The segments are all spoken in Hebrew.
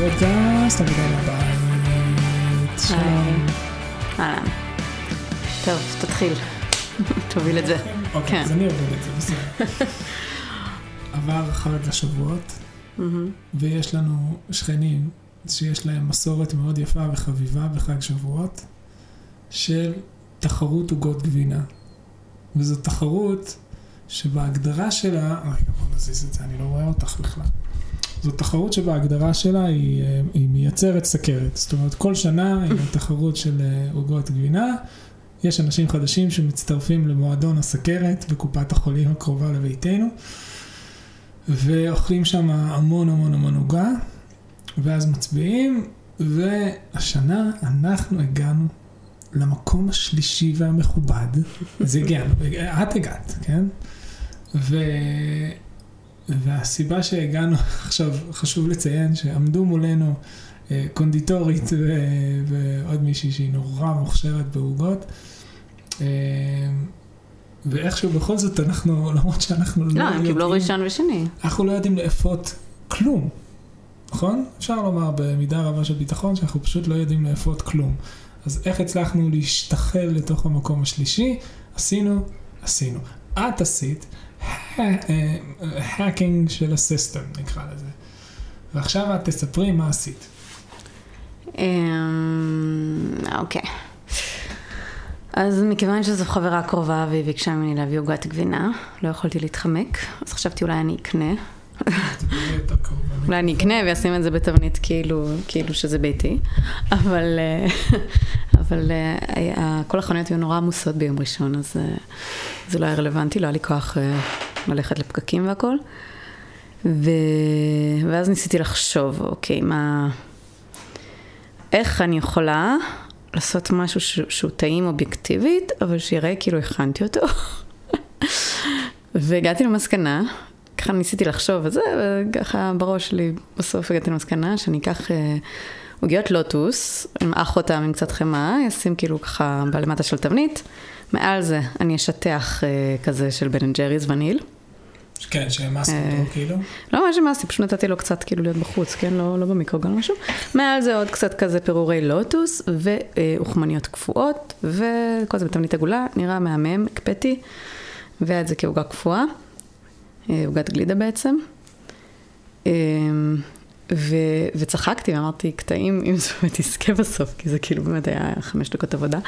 נוסף של פודקאסט עבודה מהבית. שלום. אהלן. טוב, תתחיל. תוביל את זה. אוקיי, כן. אז אני אוביל את זה, בסדר. עבר חג השבועות. ויש לנו שכנים שיש להם מסורת מאוד יפה וחביבה בחג שבועות, של תחרות עוגות גבינה. וזו תחרות שבהגדרה שלה, רגע בוא נזיז את זה, אני לא רואה אותך בכלל. זו תחרות שבהגדרה שלה היא, אה, היא מייצרת סכרת. זאת אומרת, כל שנה עם התחרות של אה, עוגות גבינה, יש אנשים חדשים שמצטרפים למועדון הסכרת בקופת החולים הקרובה לביתנו, ואוכלים שם המון המון המון עוגה, ואז מצביעים, והשנה אנחנו הגענו למקום השלישי והמכובד, אז הגענו, את הגעת, כן? ו... והסיבה שהגענו, עכשיו חשוב לציין שעמדו מולנו אה, קונדיטורית ו... ועוד מישהי שהיא נורא מוכשרת בעוגות. אה, ואיכשהו בכל זאת אנחנו, למרות שאנחנו לא, לא, הם קיבלו יודעים, ראשון ושני. אנחנו לא יודעים לאפות כלום, נכון? אפשר לומר במידה רבה של ביטחון שאנחנו פשוט לא יודעים לאפות כלום. אז איך הצלחנו להשתחל לתוך המקום השלישי? עשינו, עשינו. את עשית האקינג של הסיסטם, נקרא לזה. ועכשיו את תספרי מה עשית. אמ, אוקיי. אז מכיוון שזו חברה קרובה והיא ביקשה ממני להביא עוגת גבינה, לא יכולתי להתחמק, אז חשבתי אולי אני אקנה. אולי אני אקנה ואשים את זה בתבנית כאילו, כאילו שזה ביתי, אבל, אה, אבל היה- כל החנויות היו נורא עמוסות ביום ראשון, אז אה, זה לא היה רלוונטי, לא היה לי כוח אה, ללכת לפקקים והכל. ו... ואז ניסיתי לחשוב, אוקיי, מה... איך אני יכולה לעשות משהו ש... שהוא טעים אובייקטיבית, אבל שיראה כאילו הכנתי אותו. והגעתי למסקנה, ככה ניסיתי לחשוב וזה, וככה בראש שלי בסוף הגעתי למסקנה שאני אקח אה, עוגיות לוטוס, אמעך אותם עם קצת חמאה, אשים כאילו ככה בלמטה של תבנית, מעל זה אני אשטח אה, כזה של בן אנד ג'ריז וניל. כן, שהמסת אה, אותו כאילו. לא ממש המסתי, פשוט נתתי לו קצת כאילו להיות בחוץ, כן? לא, לא במיקרוגל או משהו. מעל זה עוד קצת כזה פירורי לוטוס ואוכמניות קפואות, וכל זה בתבנית עגולה, נראה מהמם, הקפאתי, והיה את זה כעוגה קפואה, אה, עוגת גלידה בעצם. ו, וצחקתי ואמרתי, קטעים, אם זה באמת יזכה בסוף, כי זה כאילו באמת היה חמש דקות עבודה.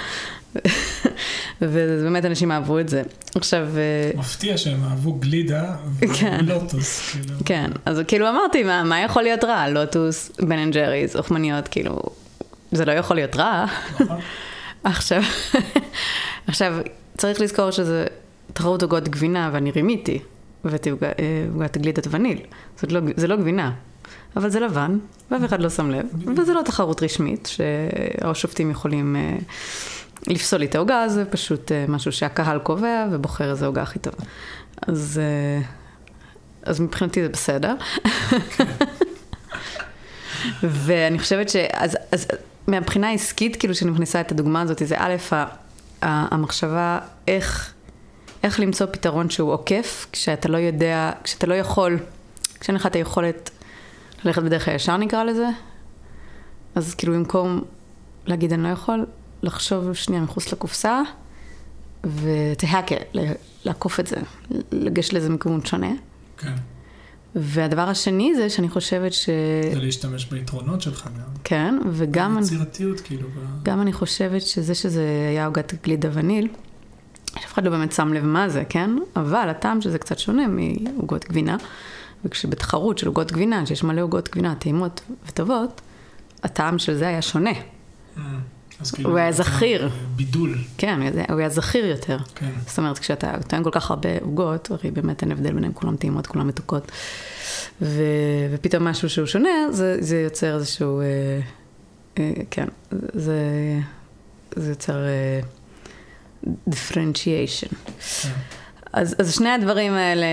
ובאמת אנשים אהבו את זה. עכשיו... אה, מפתיע שהם אהבו גלידה כן. ולוטוס, כאילו. כן, אז כאילו אמרתי, מה, מה יכול להיות רע? לוטוס, בן אנד ג'ריז, אוכמניות, כאילו, זה לא יכול להיות רע. נכון? עכשיו, עכשיו, צריך לזכור שזה תחרות עוגות גבינה ואני רימיתי, עוגה- אה, גלידת וניל. לא, זה לא גבינה, אבל זה לבן, ואף אחד לא שם לב, וזה לא תחרות רשמית, שהשופטים יכולים אה, לפסול את העוגה, זה פשוט אה, משהו שהקהל קובע ובוחר איזה עוגה הכי טובה. אז, אה, אז מבחינתי זה בסדר. ואני חושבת ש... אז, אז מהבחינה העסקית, כאילו, שאני מכניסה את הדוגמה הזאת, זה א', ה- ה- המחשבה איך, איך למצוא פתרון שהוא עוקף, כשאתה לא יודע, כשאתה לא יכול, כשאין לך את היכולת ללכת בדרך הישר, נקרא לזה, אז כאילו, במקום להגיד אני לא יכול, לחשוב שנייה מחוץ לקופסה, ותהקה, לעקוף את זה, לגשת לאיזה מכיוון שונה. כן. והדבר השני זה שאני חושבת ש... זה להשתמש ביתרונות שלך גם. כן, וגם... יצירתיות, כאילו. גם אני חושבת שזה שזה היה עוגת גלידה וניל, שאף אחד לא באמת שם לב מה זה, כן? אבל הטעם שזה קצת שונה מעוגות גבינה, וכשבתחרות של עוגות גבינה, שיש מלא עוגות גבינה טעימות וטובות, הטעם של זה היה שונה. אה, כאילו... הוא היה זכיר. בידול, כן, הוא היה- הוא היה זכיר יותר. כן. זאת אומרת, כשאתה טוען כל כך הרבה עוגות, הרי באמת אין הבדל ביניהם, כולם טעימות, כולם מתוקות. ו... ופתאום משהו שהוא שונה, זה, זה יוצר איזשהו, אה, אה, כן, זה, זה יוצר אה, differentiation. כן. אז, אז שני הדברים האלה,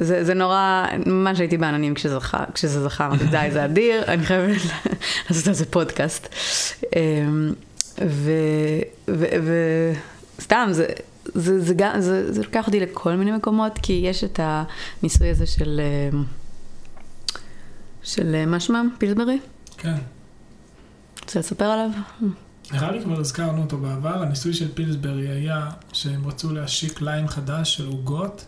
זה, זה נורא, ממש הייתי בעננים כשזה זכה, כשזה זכה, אמרתי, די, זה אדיר, אני חייבת לעשות על זה פודקאסט. אמ, ו... ו... ו... סתם, זה, זה, זה, גם, זה, זה לוקח אותי לכל מיני מקומות, כי יש את הניסוי הזה של, אמ, של אה, מה שמם? פילסברי? כן. רוצה לספר עליו? נראה לי כבר הזכרנו אותו בעבר, הניסוי של פילסברי היה שהם רצו להשיק ליין חדש של עוגות,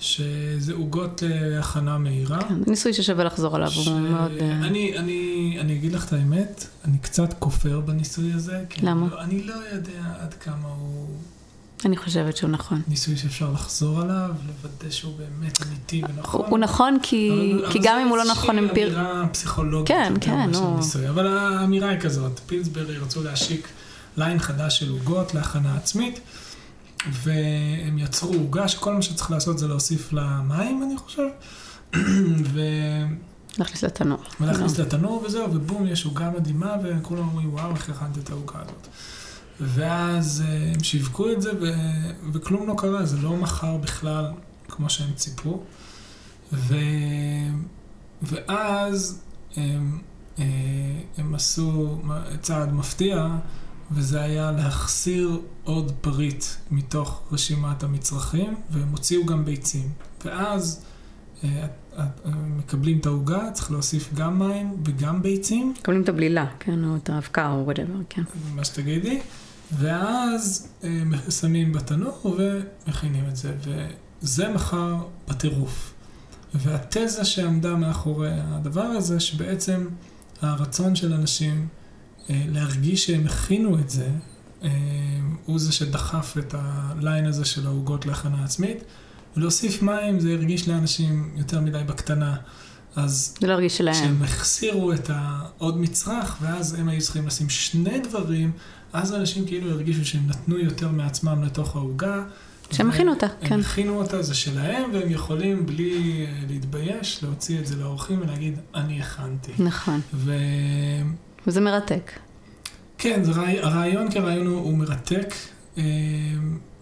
שזה עוגות להכנה מהירה. כן, ניסוי ששווה לחזור עליו, ש... הוא מאוד... אה, אני, אני, אני אגיד לך את האמת, אני קצת כופר בניסוי הזה. למה? אני לא, אני לא יודע עד כמה הוא אני חושבת שהוא נכון. ניסוי שאפשר לחזור עליו, לוודא שהוא באמת אמיתי ונכון. הוא הוא נכון כי אבל- כי אבל גם אם הוא לא נכון אמפיר... אמירה פסיכולוגית. כן, כן, נו. ניסוי. אבל האמירה היא כזאת, פילסברי רצו להשיק ליין חדש של עוגות להכנה עצמית, והם יצרו עוגה שכל מה שצריך לעשות זה להוסיף לה מים, אני חושב, ו... להכניס לתנור. ולהכניס לתנור וזהו, ובום, יש עוגה מדהימה, וכולם אומרים, וואו, איך הכנת את העוגה הזאת. ואז אה, הם שיווקו את זה, ו... וכלום לא קרה, זה לא מכר בכלל כמו שהם ציפו. ו... ואז הם, אה, הם עשו צעד מפתיע, וזה היה להחסיר עוד פריט מתוך רשימת המצרכים, והם הוציאו גם ביצים. ואז אה, אה, מקבלים את העוגה, צריך להוסיף גם מים וגם ביצים, מקבלים את הבלילה, כן, או את האבקה או whatever, כן. מה שתגידי, ואז אה, שמים בתנור ומכינים את זה, וזה מחר בטירוף. והתזה שעמדה מאחורי הדבר הזה, שבעצם הרצון של אנשים אה, להרגיש שהם הכינו את זה, אה, הוא זה שדחף את הליין הזה של העוגות להכנה עצמית. ולהוסיף מים זה הרגיש לאנשים יותר מדי בקטנה. אז זה לא הרגיש שלהם. כשהם החסירו את העוד מצרך, ואז הם היו צריכים לשים שני דברים, אז אנשים כאילו הרגישו שהם נתנו יותר מעצמם לתוך העוגה. שהם ו- הכינו אותה, כן. הם הכינו אותה, זה שלהם, והם יכולים בלי אה, להתבייש להוציא את זה לאורחים ולהגיד, אני הכנתי. נכון. וכן, וזה מרתק. זה רעי... הרעיון כרעיון הוא, הוא מרתק, אה,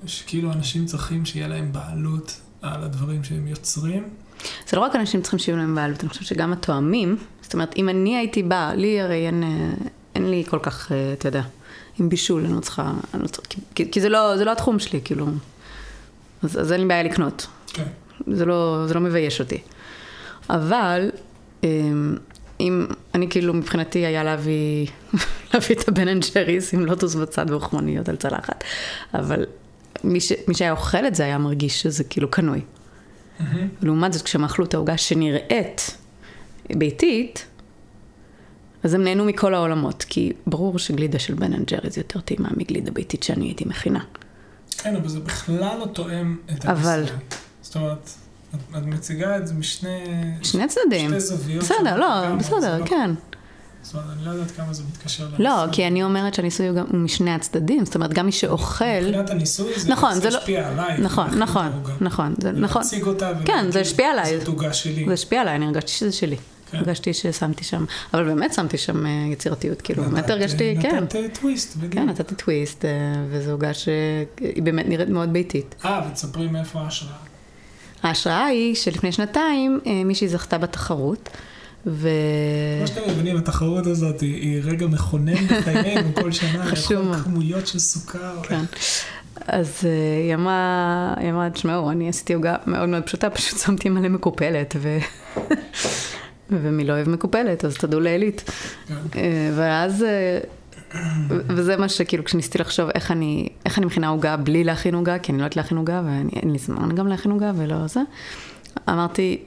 שכאילו אנשים צריכים שיהיה להם בעלות על הדברים שהם יוצרים. זה לא רק אנשים צריכים שיהיו להם בעלות, אני חושבת שגם התואמים, זאת אומרת, אם אני הייתי באה, לי הרי אין, אה, אין לי כל כך, אה, אתה יודע, עם בישול, אני לא צריכה, אני לא צריכה כי, כי זה, לא, זה לא התחום שלי, כאילו, אז, אז אין לי בעיה לקנות, כן. זה לא, זה לא מבייש אותי. אבל, אמ, אם, אני כאילו, מבחינתי היה להביא, להביא את הבן אנד ג'ריס עם לוטוס בצד ואוכמניות על צלחת, אבל מי, ש, מי שהיה אוכל את זה היה מרגיש שזה כאילו קנוי. מהמם. לעומת זאת, כשהם אכלו את העוגה שנראית ביתית, אז הם נהנו מכל העולמות, כי ברור שגלידה של בן אנד ג'ריז יותר טעימה מגלידה ביתית שאני הייתי מכינה. כן, אבל זה בכלל לא תואם את אבל-. זאת אומרת, את, מציגה את זה משני... שני צדדים. שתי זוויות. בסדר, לא, זה בסדר, לא- כן. זאת אומרת, אני לא יודעת כמה זה מתקשר לניסוי. לא, כי אני אומרת שהניסוי הוא גם משני הצדדים, זאת אומרת, גם מי שאוכל... מבחינת הניסוי זה נכון, זה לא- השפיע עליי. נכון, נכון. נכון, זה נכון. להציג אותה כן, זה השפיע עליי. זאת עוגה שלי. זה השפיע עליי, אני הרגשתי שזה שלי. כן. הרגשתי ששמתי שם, אבל באמת שמתי שם אה, יצירתיות, כאילו, באמת נתת- הרגשתי, כן. נתת אה, טוויסט. וגיל. כן, נתתי טוויסט, אה, וזו עוגה שהיא באמת נראית מאוד ביתית. אה, ותספרי מאיפה ההשראה. ההשראה היא שלפני שנתיים אה, מישהי זכתה בתחרות, ו... כמו שאתם מבינים, התחרות הזאת היא- היא רגע מכונן בחיינו כל שנה. לאכול. כמויות של סוכר. כן. אז אה, היא אמרה, היא אמרה, תשמעו, אני עשיתי עוגה מאוד מאוד פשוטה, פשוט שמתי מלא מקופלת, ו... ומי לא אוהב מקופלת, אז תדעו לעילית. כן. אה, ואז, וזה מה שכאילו, כשניסיתי לחשוב איך אני, איך אני מכינה עוגה בלי להכין עוגה, כי אני לא יודעת להכין עוגה, ואין לי זמן גם להכין עוגה ולא זה, אמרתי,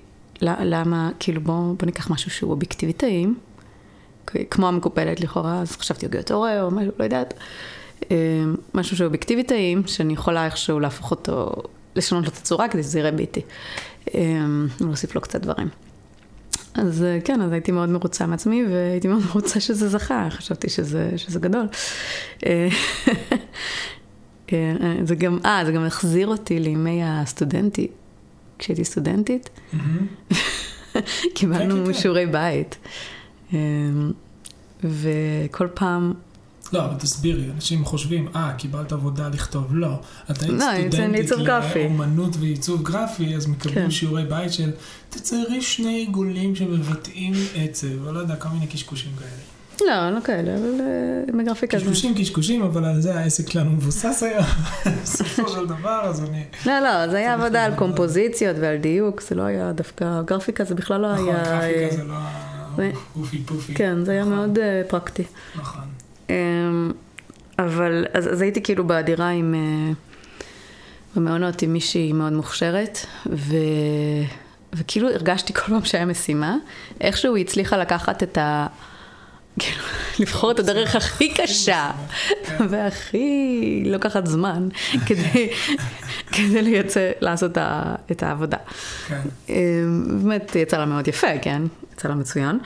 "ל- למה, כאילו בוא, בוא ניקח משהו שהוא אובייקטיבי טעים, כמו המקופלת לכאורה, אז חשבתי עוגיות אורeo או משהו, לא יודעת. אה, משהו שהוא אובייקטיבי טעים, שאני יכולה איכשהו להפוך אותו, לשנות לו את הצורה כדי שזה יראה ביתי. ולהוסיף לו קצת דברים. אז אה, כן, אז הייתי מאוד מרוצה מעצמי, והייתי מאוד מרוצה שזה זכה, חשבתי שזה, שזה גדול. אה, אה, זה גם, אה, זה גם החזיר אותי לימי הסטודנטי. כשהייתי סטודנטית, מהמם. קיבלנו כן, כן. שיעורי בית. אה, וכל פעם, לא, אבל תסבירי, אנשים חושבים, אה, קיבלת עבודה לכתוב. לא. את היית לא, סטודנטית. לאומנות ועיצוב גרפי, אז מקבלים כן. שיעורי בית של תציירי שני עיגולים שמבטאים עצב, או לא יודע, כל מיני קשקושים כאלה. לא, לא כאלה, אבל אה, בגרפיקה זה... קשקושים קשקושים, אבל על זה העסק שלנו מבוסס היום. בסופו של דבר, אז אני... לא, לא, זה היה עבודה על. קומפוזיציות ועל דיוק, זה לא היה דווקא, גרפיקה זה בכלל לא נכון, היה... גרפיקה אה, זה לא... ה- זה- אופי פופי. כן, זה היה נכון, מאוד אה, פרקטי. נכון. אמ, אבל, אז, אז הייתי כאילו בדירה עם, אה, במעונות עם מישהי מאוד מוכשרת, ו, וכאילו הרגשתי כל פעם שהיה משימה, איכשהו היא הצליחה לקחת את ה... כאילו, לבחור את הדרך הכי קשה. והכי לוקחת זמן, כדי, כדי לייצא, לעשות את העבודה. כן. אמ, באמת יצא לה מאוד יפה, כן? יצא לה מצוין.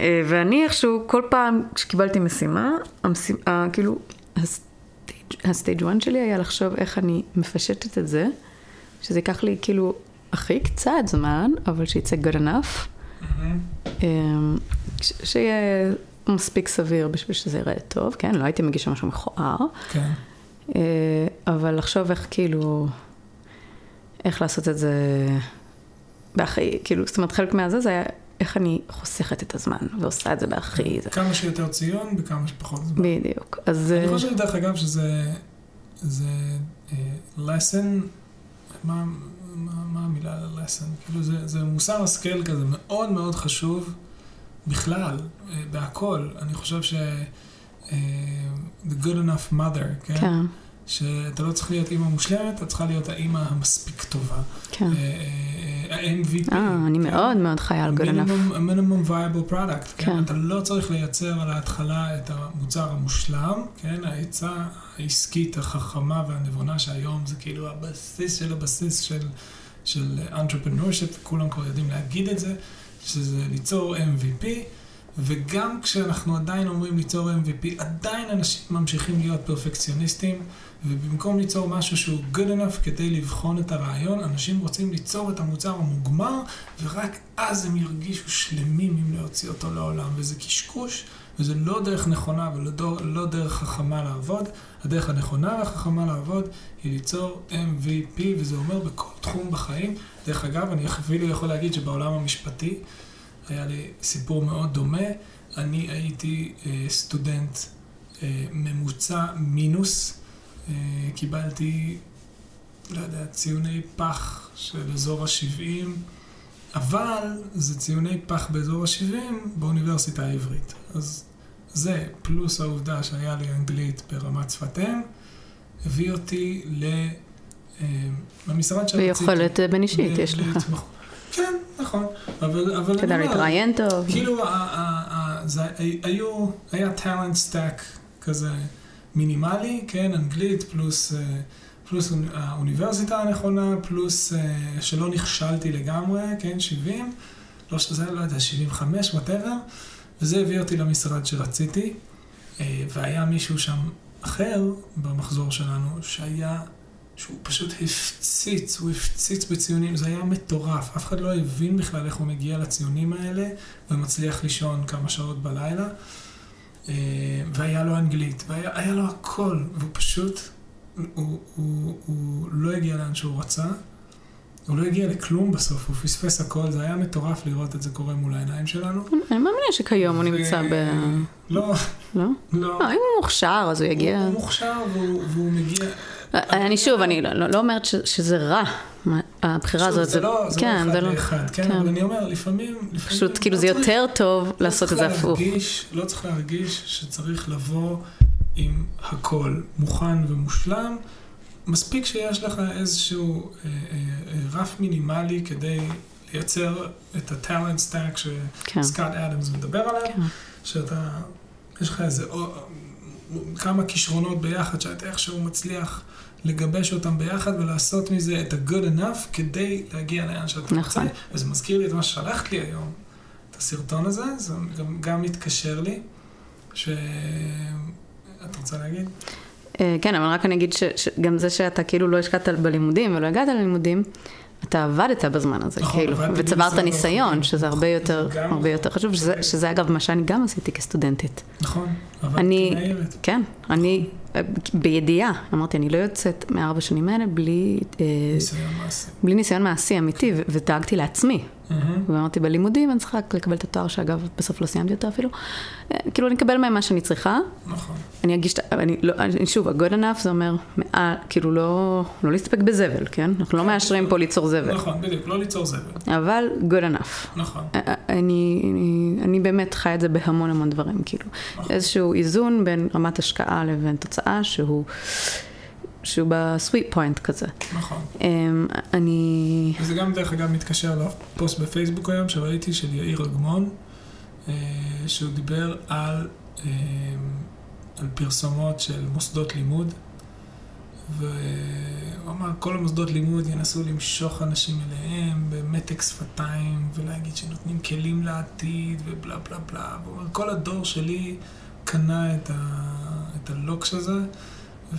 אה, ואני איכשהו, כל פעם כשקיבלתי משימה, המשימה, כאילו, הסטייג'- הסטייג' 1 שלי היה לחשוב איך אני מפשטת את זה, שזה ייקח לי כאילו הכי קצת זמן, אבל שיצא good enough, מהמם. אמ, שיהיה מספיק סביר בשביל שזה ייראה טוב, כן? לא הייתי מגישה משהו מכוער. כן. אה, אבל לחשוב איך כאילו, איך לעשות את זה בהכי, כאילו, זאת אומרת, חלק מהזה זה היה איך אני חוסכת את הזמן ועושה את זה בהכי, זה כמה שיותר ציון בכמה שפחות זמן. בדיוק. אז אני אה, חושב, דרך אגב, שזה זה אה, lesson, מה, מה, מה המילה ל-lesson? כאילו זה, זה מוסר השכל כזה מאוד מאוד חשוב בכלל, אה, בהכל. אני חושב ש... the good enough mother, כן? כן, שאתה לא צריך להיות אימא מושלמת, אתה צריכה להיות האימא המספיק טובה. כן. ה-MVP. אה, אני כן? מאוד מאוד חיה על good enough. minimum viable product, כן? כן. אתה לא צריך לייצר על ההתחלה את המוצר המושלם, כן? העצה העסקית החכמה והנבונה שהיום זה כאילו הבסיס של הבסיס של, של entrepreneurship, וכולם כבר יודעים להגיד את זה, שזה ליצור MVP, וגם כשאנחנו עדיין אומרים ליצור MVP, עדיין אנשים ממשיכים להיות פרפקציוניסטים, ובמקום ליצור משהו שהוא good enough כדי לבחון את הרעיון, אנשים רוצים ליצור את המוצר המוגמר, ורק אז הם ירגישו שלמים אם להוציא אותו לעולם. וזה קשקוש, וזה לא דרך נכונה ולא לא דרך חכמה לעבוד. הדרך הנכונה והחכמה לעבוד היא ליצור MVP, וזה אומר בכל תחום בחיים. דרך אגב, אני אפילו יכול להגיד שבעולם המשפטי היה לי סיפור מאוד דומה. אני הייתי אה, סטודנט אה, ממוצע מינוס. אה, קיבלתי, לא יודע, ציוני פח של אזור ה-70, אבל זה ציוני פח באזור ה-70 באוניברסיטה העברית. אז זה, פלוס העובדה שהיה לי אנגלית ברמת שפת אם, הביא אותי ל... אה, למשרד שרציתי. ויכולת אה, בין אישית יש לך. להתמח- כן, נכון. אבל, אבל אתה יודע להתראיין טוב. כאילו, היו, היה talent stack כזה מינימלי, כן, אנגלית, פלוס, אה, פלוס אוני- האוניברסיטה הנכונה, פלוס אה, שלא נכשלתי לגמרי, כן, 70, לא שזה, לא יודע, 75, whatever, וזה הביא אותי למשרד שרציתי, אה, והיה מישהו שם אחר במחזור שלנו, שהיה... שהוא פשוט הפציץ, הוא הפציץ בציונים, זה היה מטורף. אף אחד לא הבין בכלל איך הוא מגיע לציונים האלה ומצליח לישון כמה שעות בלילה. אה, והיה לו אנגלית, והיה היה לו הכל, והוא פשוט, הוא, הוא, הוא לא הגיע לאן שהוא רצה. הוא לא הגיע לכלום בסוף, הוא פספס הכל, זה היה מטורף לראות את זה קורה מול העיניים שלנו. אני מאמינה שכיום הוא נמצא ב... לא, לא? לא. לא, אם הוא מוכשר אז הוא יגיע... הוא מוכשר והוא מגיע... אני שוב, אני לא- לא אומרת ש- שזה רע, הבחירה שוב, הזאת. זה לא, זה כן, לא זה אחד לא... לאחד, כן, כן. אבל אני אומר, לפעמים... פשוט כאילו לא זה יותר טוב לעשות את זה לא הפוך. לא צריך להרגיש שצריך לבוא עם הכל מוכן ומושלם. מספיק שיש לך איזשהו אה, אה, אה, רף מינימלי כדי לייצר את ה talent stack כן. שסקוט אדמס מדבר עליו, כן. שאתה, יש לך איזה, כמה כישרונות ביחד, שאתה איכשהו מצליח לגבש אותם ביחד ולעשות מזה את ה-good enough כדי להגיע לאן שאתה נכון. רוצה. וזה מזכיר לי את מה ששלחת לי היום, את הסרטון הזה, זה גם, גם מתקשר לי, ש... את רוצה להגיד? אה, כן, אבל רק אני אגיד שגם זה שאתה כאילו לא השקעת בלימודים ולא הגעת ללימודים, אתה עבדת בזמן הזה, נכון, כאילו, עבדתי וצברת ניסיון. שזה הרבה יותר, גם הרבה. יותר חשוב, שזה- שזה אגב מה שאני גם עשיתי כסטודנטית. נכון, אבל אני- כנערת. כן, אני בידיעה, אמרתי, אני לא יוצאת מארבע שנים האלה בלי, אה, ניסיון מעשי. בלי ניסיון מעשי אמיתי, ודאגתי לעצמי. מהמם. ואמרתי, בלימודים אני צריכה לקבל את התואר, שאגב, בסוף לא סיימתי אותו אפילו. אה, כאילו, אני אקבל מהם מה שאני צריכה, נכון. אני אגיש, אני לא, אני, שוב, ה-good enough זה אומר, מעל, כאילו, לא, לא להסתפק בזבל, כן? אנחנו לא מאשרים פה ליצור זבל, נכון, בדיוק, לא ליצור זבל. אבל good enough. נכון. אה, אה, אני, אני, אני באמת חי את זה בהמון המון דברים, כאילו. נכון. איזשהו איזון בין רמת השקעה לבין תוצאה שהוא, שהוא בסוויט פוינט כזה. נכון. אמ, אני... וזה גם דרך אגב מתקשר לפוסט בפייסבוק היום שראיתי של יאיר אגמון, אה, שהוא דיבר על, אה, על פרסומות של מוסדות לימוד, והוא אמר כל המוסדות לימוד ינסו למשוך אנשים אליהם במתק שפתיים ולהגיד שנותנים כלים לעתיד ובלה בלה בלה. והוא אומר כל הדור שלי קנה את, ה, את הלוקש הזה.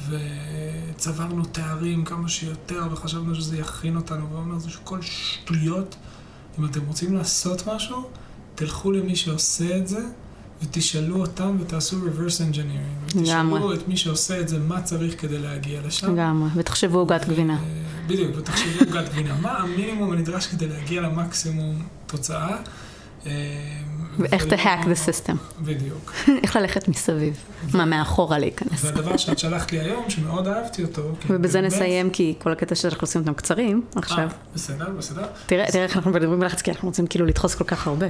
וצברנו תארים כמה שיותר, וחשבנו שזה יכין אותנו, והוא אומר, זה כל שטויות. אם אתם רוצים לעשות משהו, תלכו למי שעושה את זה, ותשאלו אותם ותעשו reverse engineering. ותשאלו לגמרי. את מי שעושה את זה, מה צריך כדי להגיע לשם. לגמרי, ותחשבו עוגת גבינה. בדיוק, ותחשבו עוגת גבינה. מה המינימום הנדרש כדי להגיע למקסימום תוצאה? אה, ואיך to hack the system. בדיוק. איך ללכת מסביב. מה, מאחורה להיכנס. והדבר שאת שלחת לי היום, שמאוד אהבתי אותו, ובזה נסיים, כי כל הקטע שאנחנו עושים אותם קצרים עכשיו. אה, בסדר, בסדר. תראה איך אנחנו מדברים בלחץ, כי אנחנו רוצים כאילו לדחוס כל כך הרבה.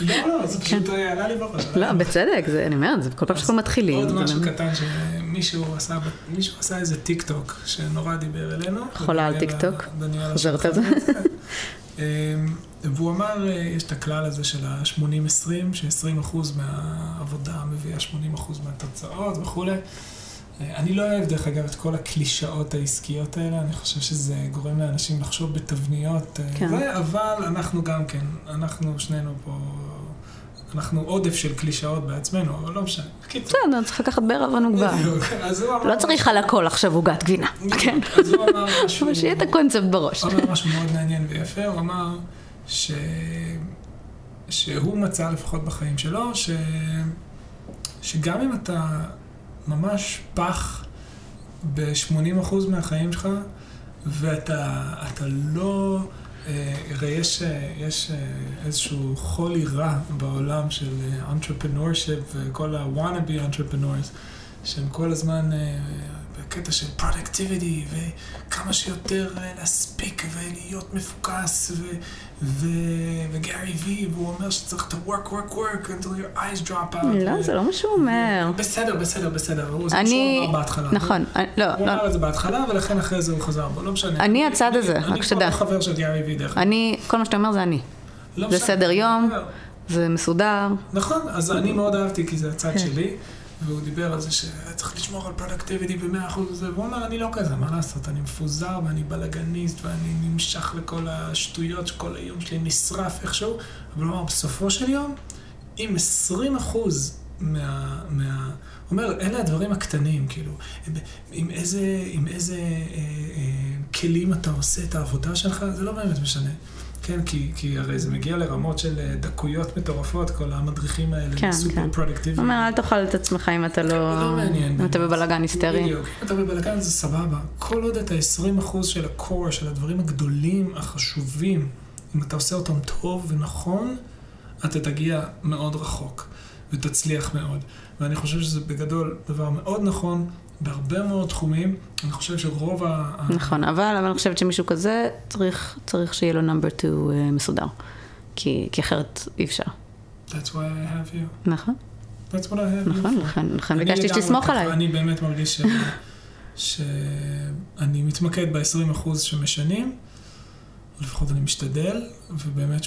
לא, לא, זה פשוט אה, עלה לי בראש. לא, בצדק, אני אומרת, זה כל פעם שאנחנו מתחילים. עוד משהו קטן שמישהו עשה, איזה טיק טוק שנורא דיבר אלינו. חולה על טיק טוק? חוזרת על זה? והוא אמר, אה, יש את הכלל הזה של ה-80-20, ש-20% מהעבודה מביאה 80% מהתוצאות וכולי. אה, אני לא אוהב, דרך אגב, את כל הקלישאות העסקיות האלה, אני חושב שזה גורם לאנשים לחשוב בתבניות, אה, כן. זה, אבל אנחנו גם כן, אנחנו שנינו פה, אנחנו עודף של קלישאות בעצמנו, אבל לא משנה. בסדר, צריך לקחת בערבון מוגבל. אמר לא צריך על הכל עכשיו עוגת גבינה. כן. אז הוא אמר משהו... שיהיה את הקונספט בראש. הוא אמר משהו מאוד מעניין ויפה, הוא אמר ש... שהוא מצא לפחות בחיים שלו, ש... שגם אם אתה ממש פח ב-80% מהחיים שלך, ואתה אתה לא... אה, הרי יש, יש אה, איזשהו חולי רע בעולם של אה, entrepreneurship וכל ה-wannabe entrepreneurs, שהם כל הזמן אה, בקטע של productivity וכמה שיותר אה, להספיק ולהיות מפוקס ו... ו... וגארי וי, והוא אומר שצריך to work, work, work until your eyes drop out. לא, ו- זה לא מה שהוא אומר. בסדר, בסדר, בסדר, הוא- זה מה אני... שהוא אמר בהתחלה. נכון, אני- לא, הוא לא. אמר את זה בהתחלה, ולכן אחרי זה הוא חזר בו, לא משנה. אני הצד הזה, רק אני שתדע. כבר לא חבר של גארי וי, דרך אגב. אני, כל מה שאתה אומר זה אני. לא זה. סדר יום. לא. זה מסודר. נכון, אז אני מאוד אהבתי כי זה הצד כן. שלי, והוא דיבר על זה שצריך לשמור על productivity ב-100% וזה, והוא אומר, אני לא כזה, מה לעשות, אני מפוזר ואני בלאגניסט ואני נמשך לכל השטויות שכל היום שלי נשרף איכשהו, אבל הוא אמר, בסופו של יום, אם 20% מה... מה... הוא אומר, אלה הדברים הקטנים, כאילו, עם איזה, עם איזה אה, אה, כלים אתה עושה את העבודה שלך, זה לא באמת משנה. כן, כי, כי הרי זה מגיע לרמות של אה, דקויות מטורפות, כל המדריכים האלה, כן, סופר כן. פרודוקטיביים. הוא אומר, אל תאכל את עצמך אם אתה לא... לא מעניין. אם אתה. בבלאגן היסטרי. בדיוק. אם אתה בבלאגן זה סבבה. כל עוד את ה-20% של ה core, של הדברים הגדולים, החשובים, אם אתה עושה אותם טוב ונכון, אתה תגיע מאוד רחוק ותצליח מאוד. ואני חושב שזה בגדול דבר מאוד נכון בהרבה מאוד תחומים. אני חושב שרוב ה... נכון, אבל אבל אני חושבת שמישהו כזה צריך צריך שיהיה לו נאמבר 2 מסודר. כי כי אחרת אי אפשר. That's why I have you. נכון, That's what I have you נכון. לכן לכן אני ביקשתי שתסמוך עליי. אני באמת מרגיש ש... שאני מתמקד ב-20% שמשנים, לפחות אני משתדל, ובאמת 80%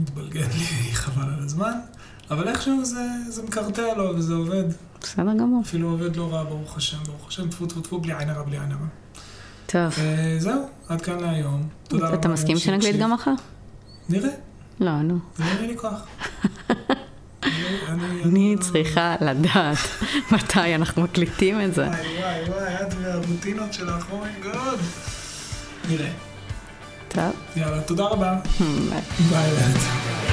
מתבלגן לי, חבל על הזמן, אבל איכשהו זה, זה מקרטע לו וזה עובד. בסדר גמור. אפילו עובד לא רע, ברוך השם, ברוך השם, טפו טפו טפו, בלי עין הרע, בלי עין הרע. טוב, אה, זהו, עד כאן להיום. תודה רבה. אתה מסכים שנקליט. גם מחר? נראה, לא, נו. זה יהיה לי כוח. אני- צריכה לדעת מתי אנחנו מקליטים את זה. וואי וואי וואי, את והרוטינות שלך, oh my god. נראה. טוב, יאללה, תודה רבה. ביי. ביי.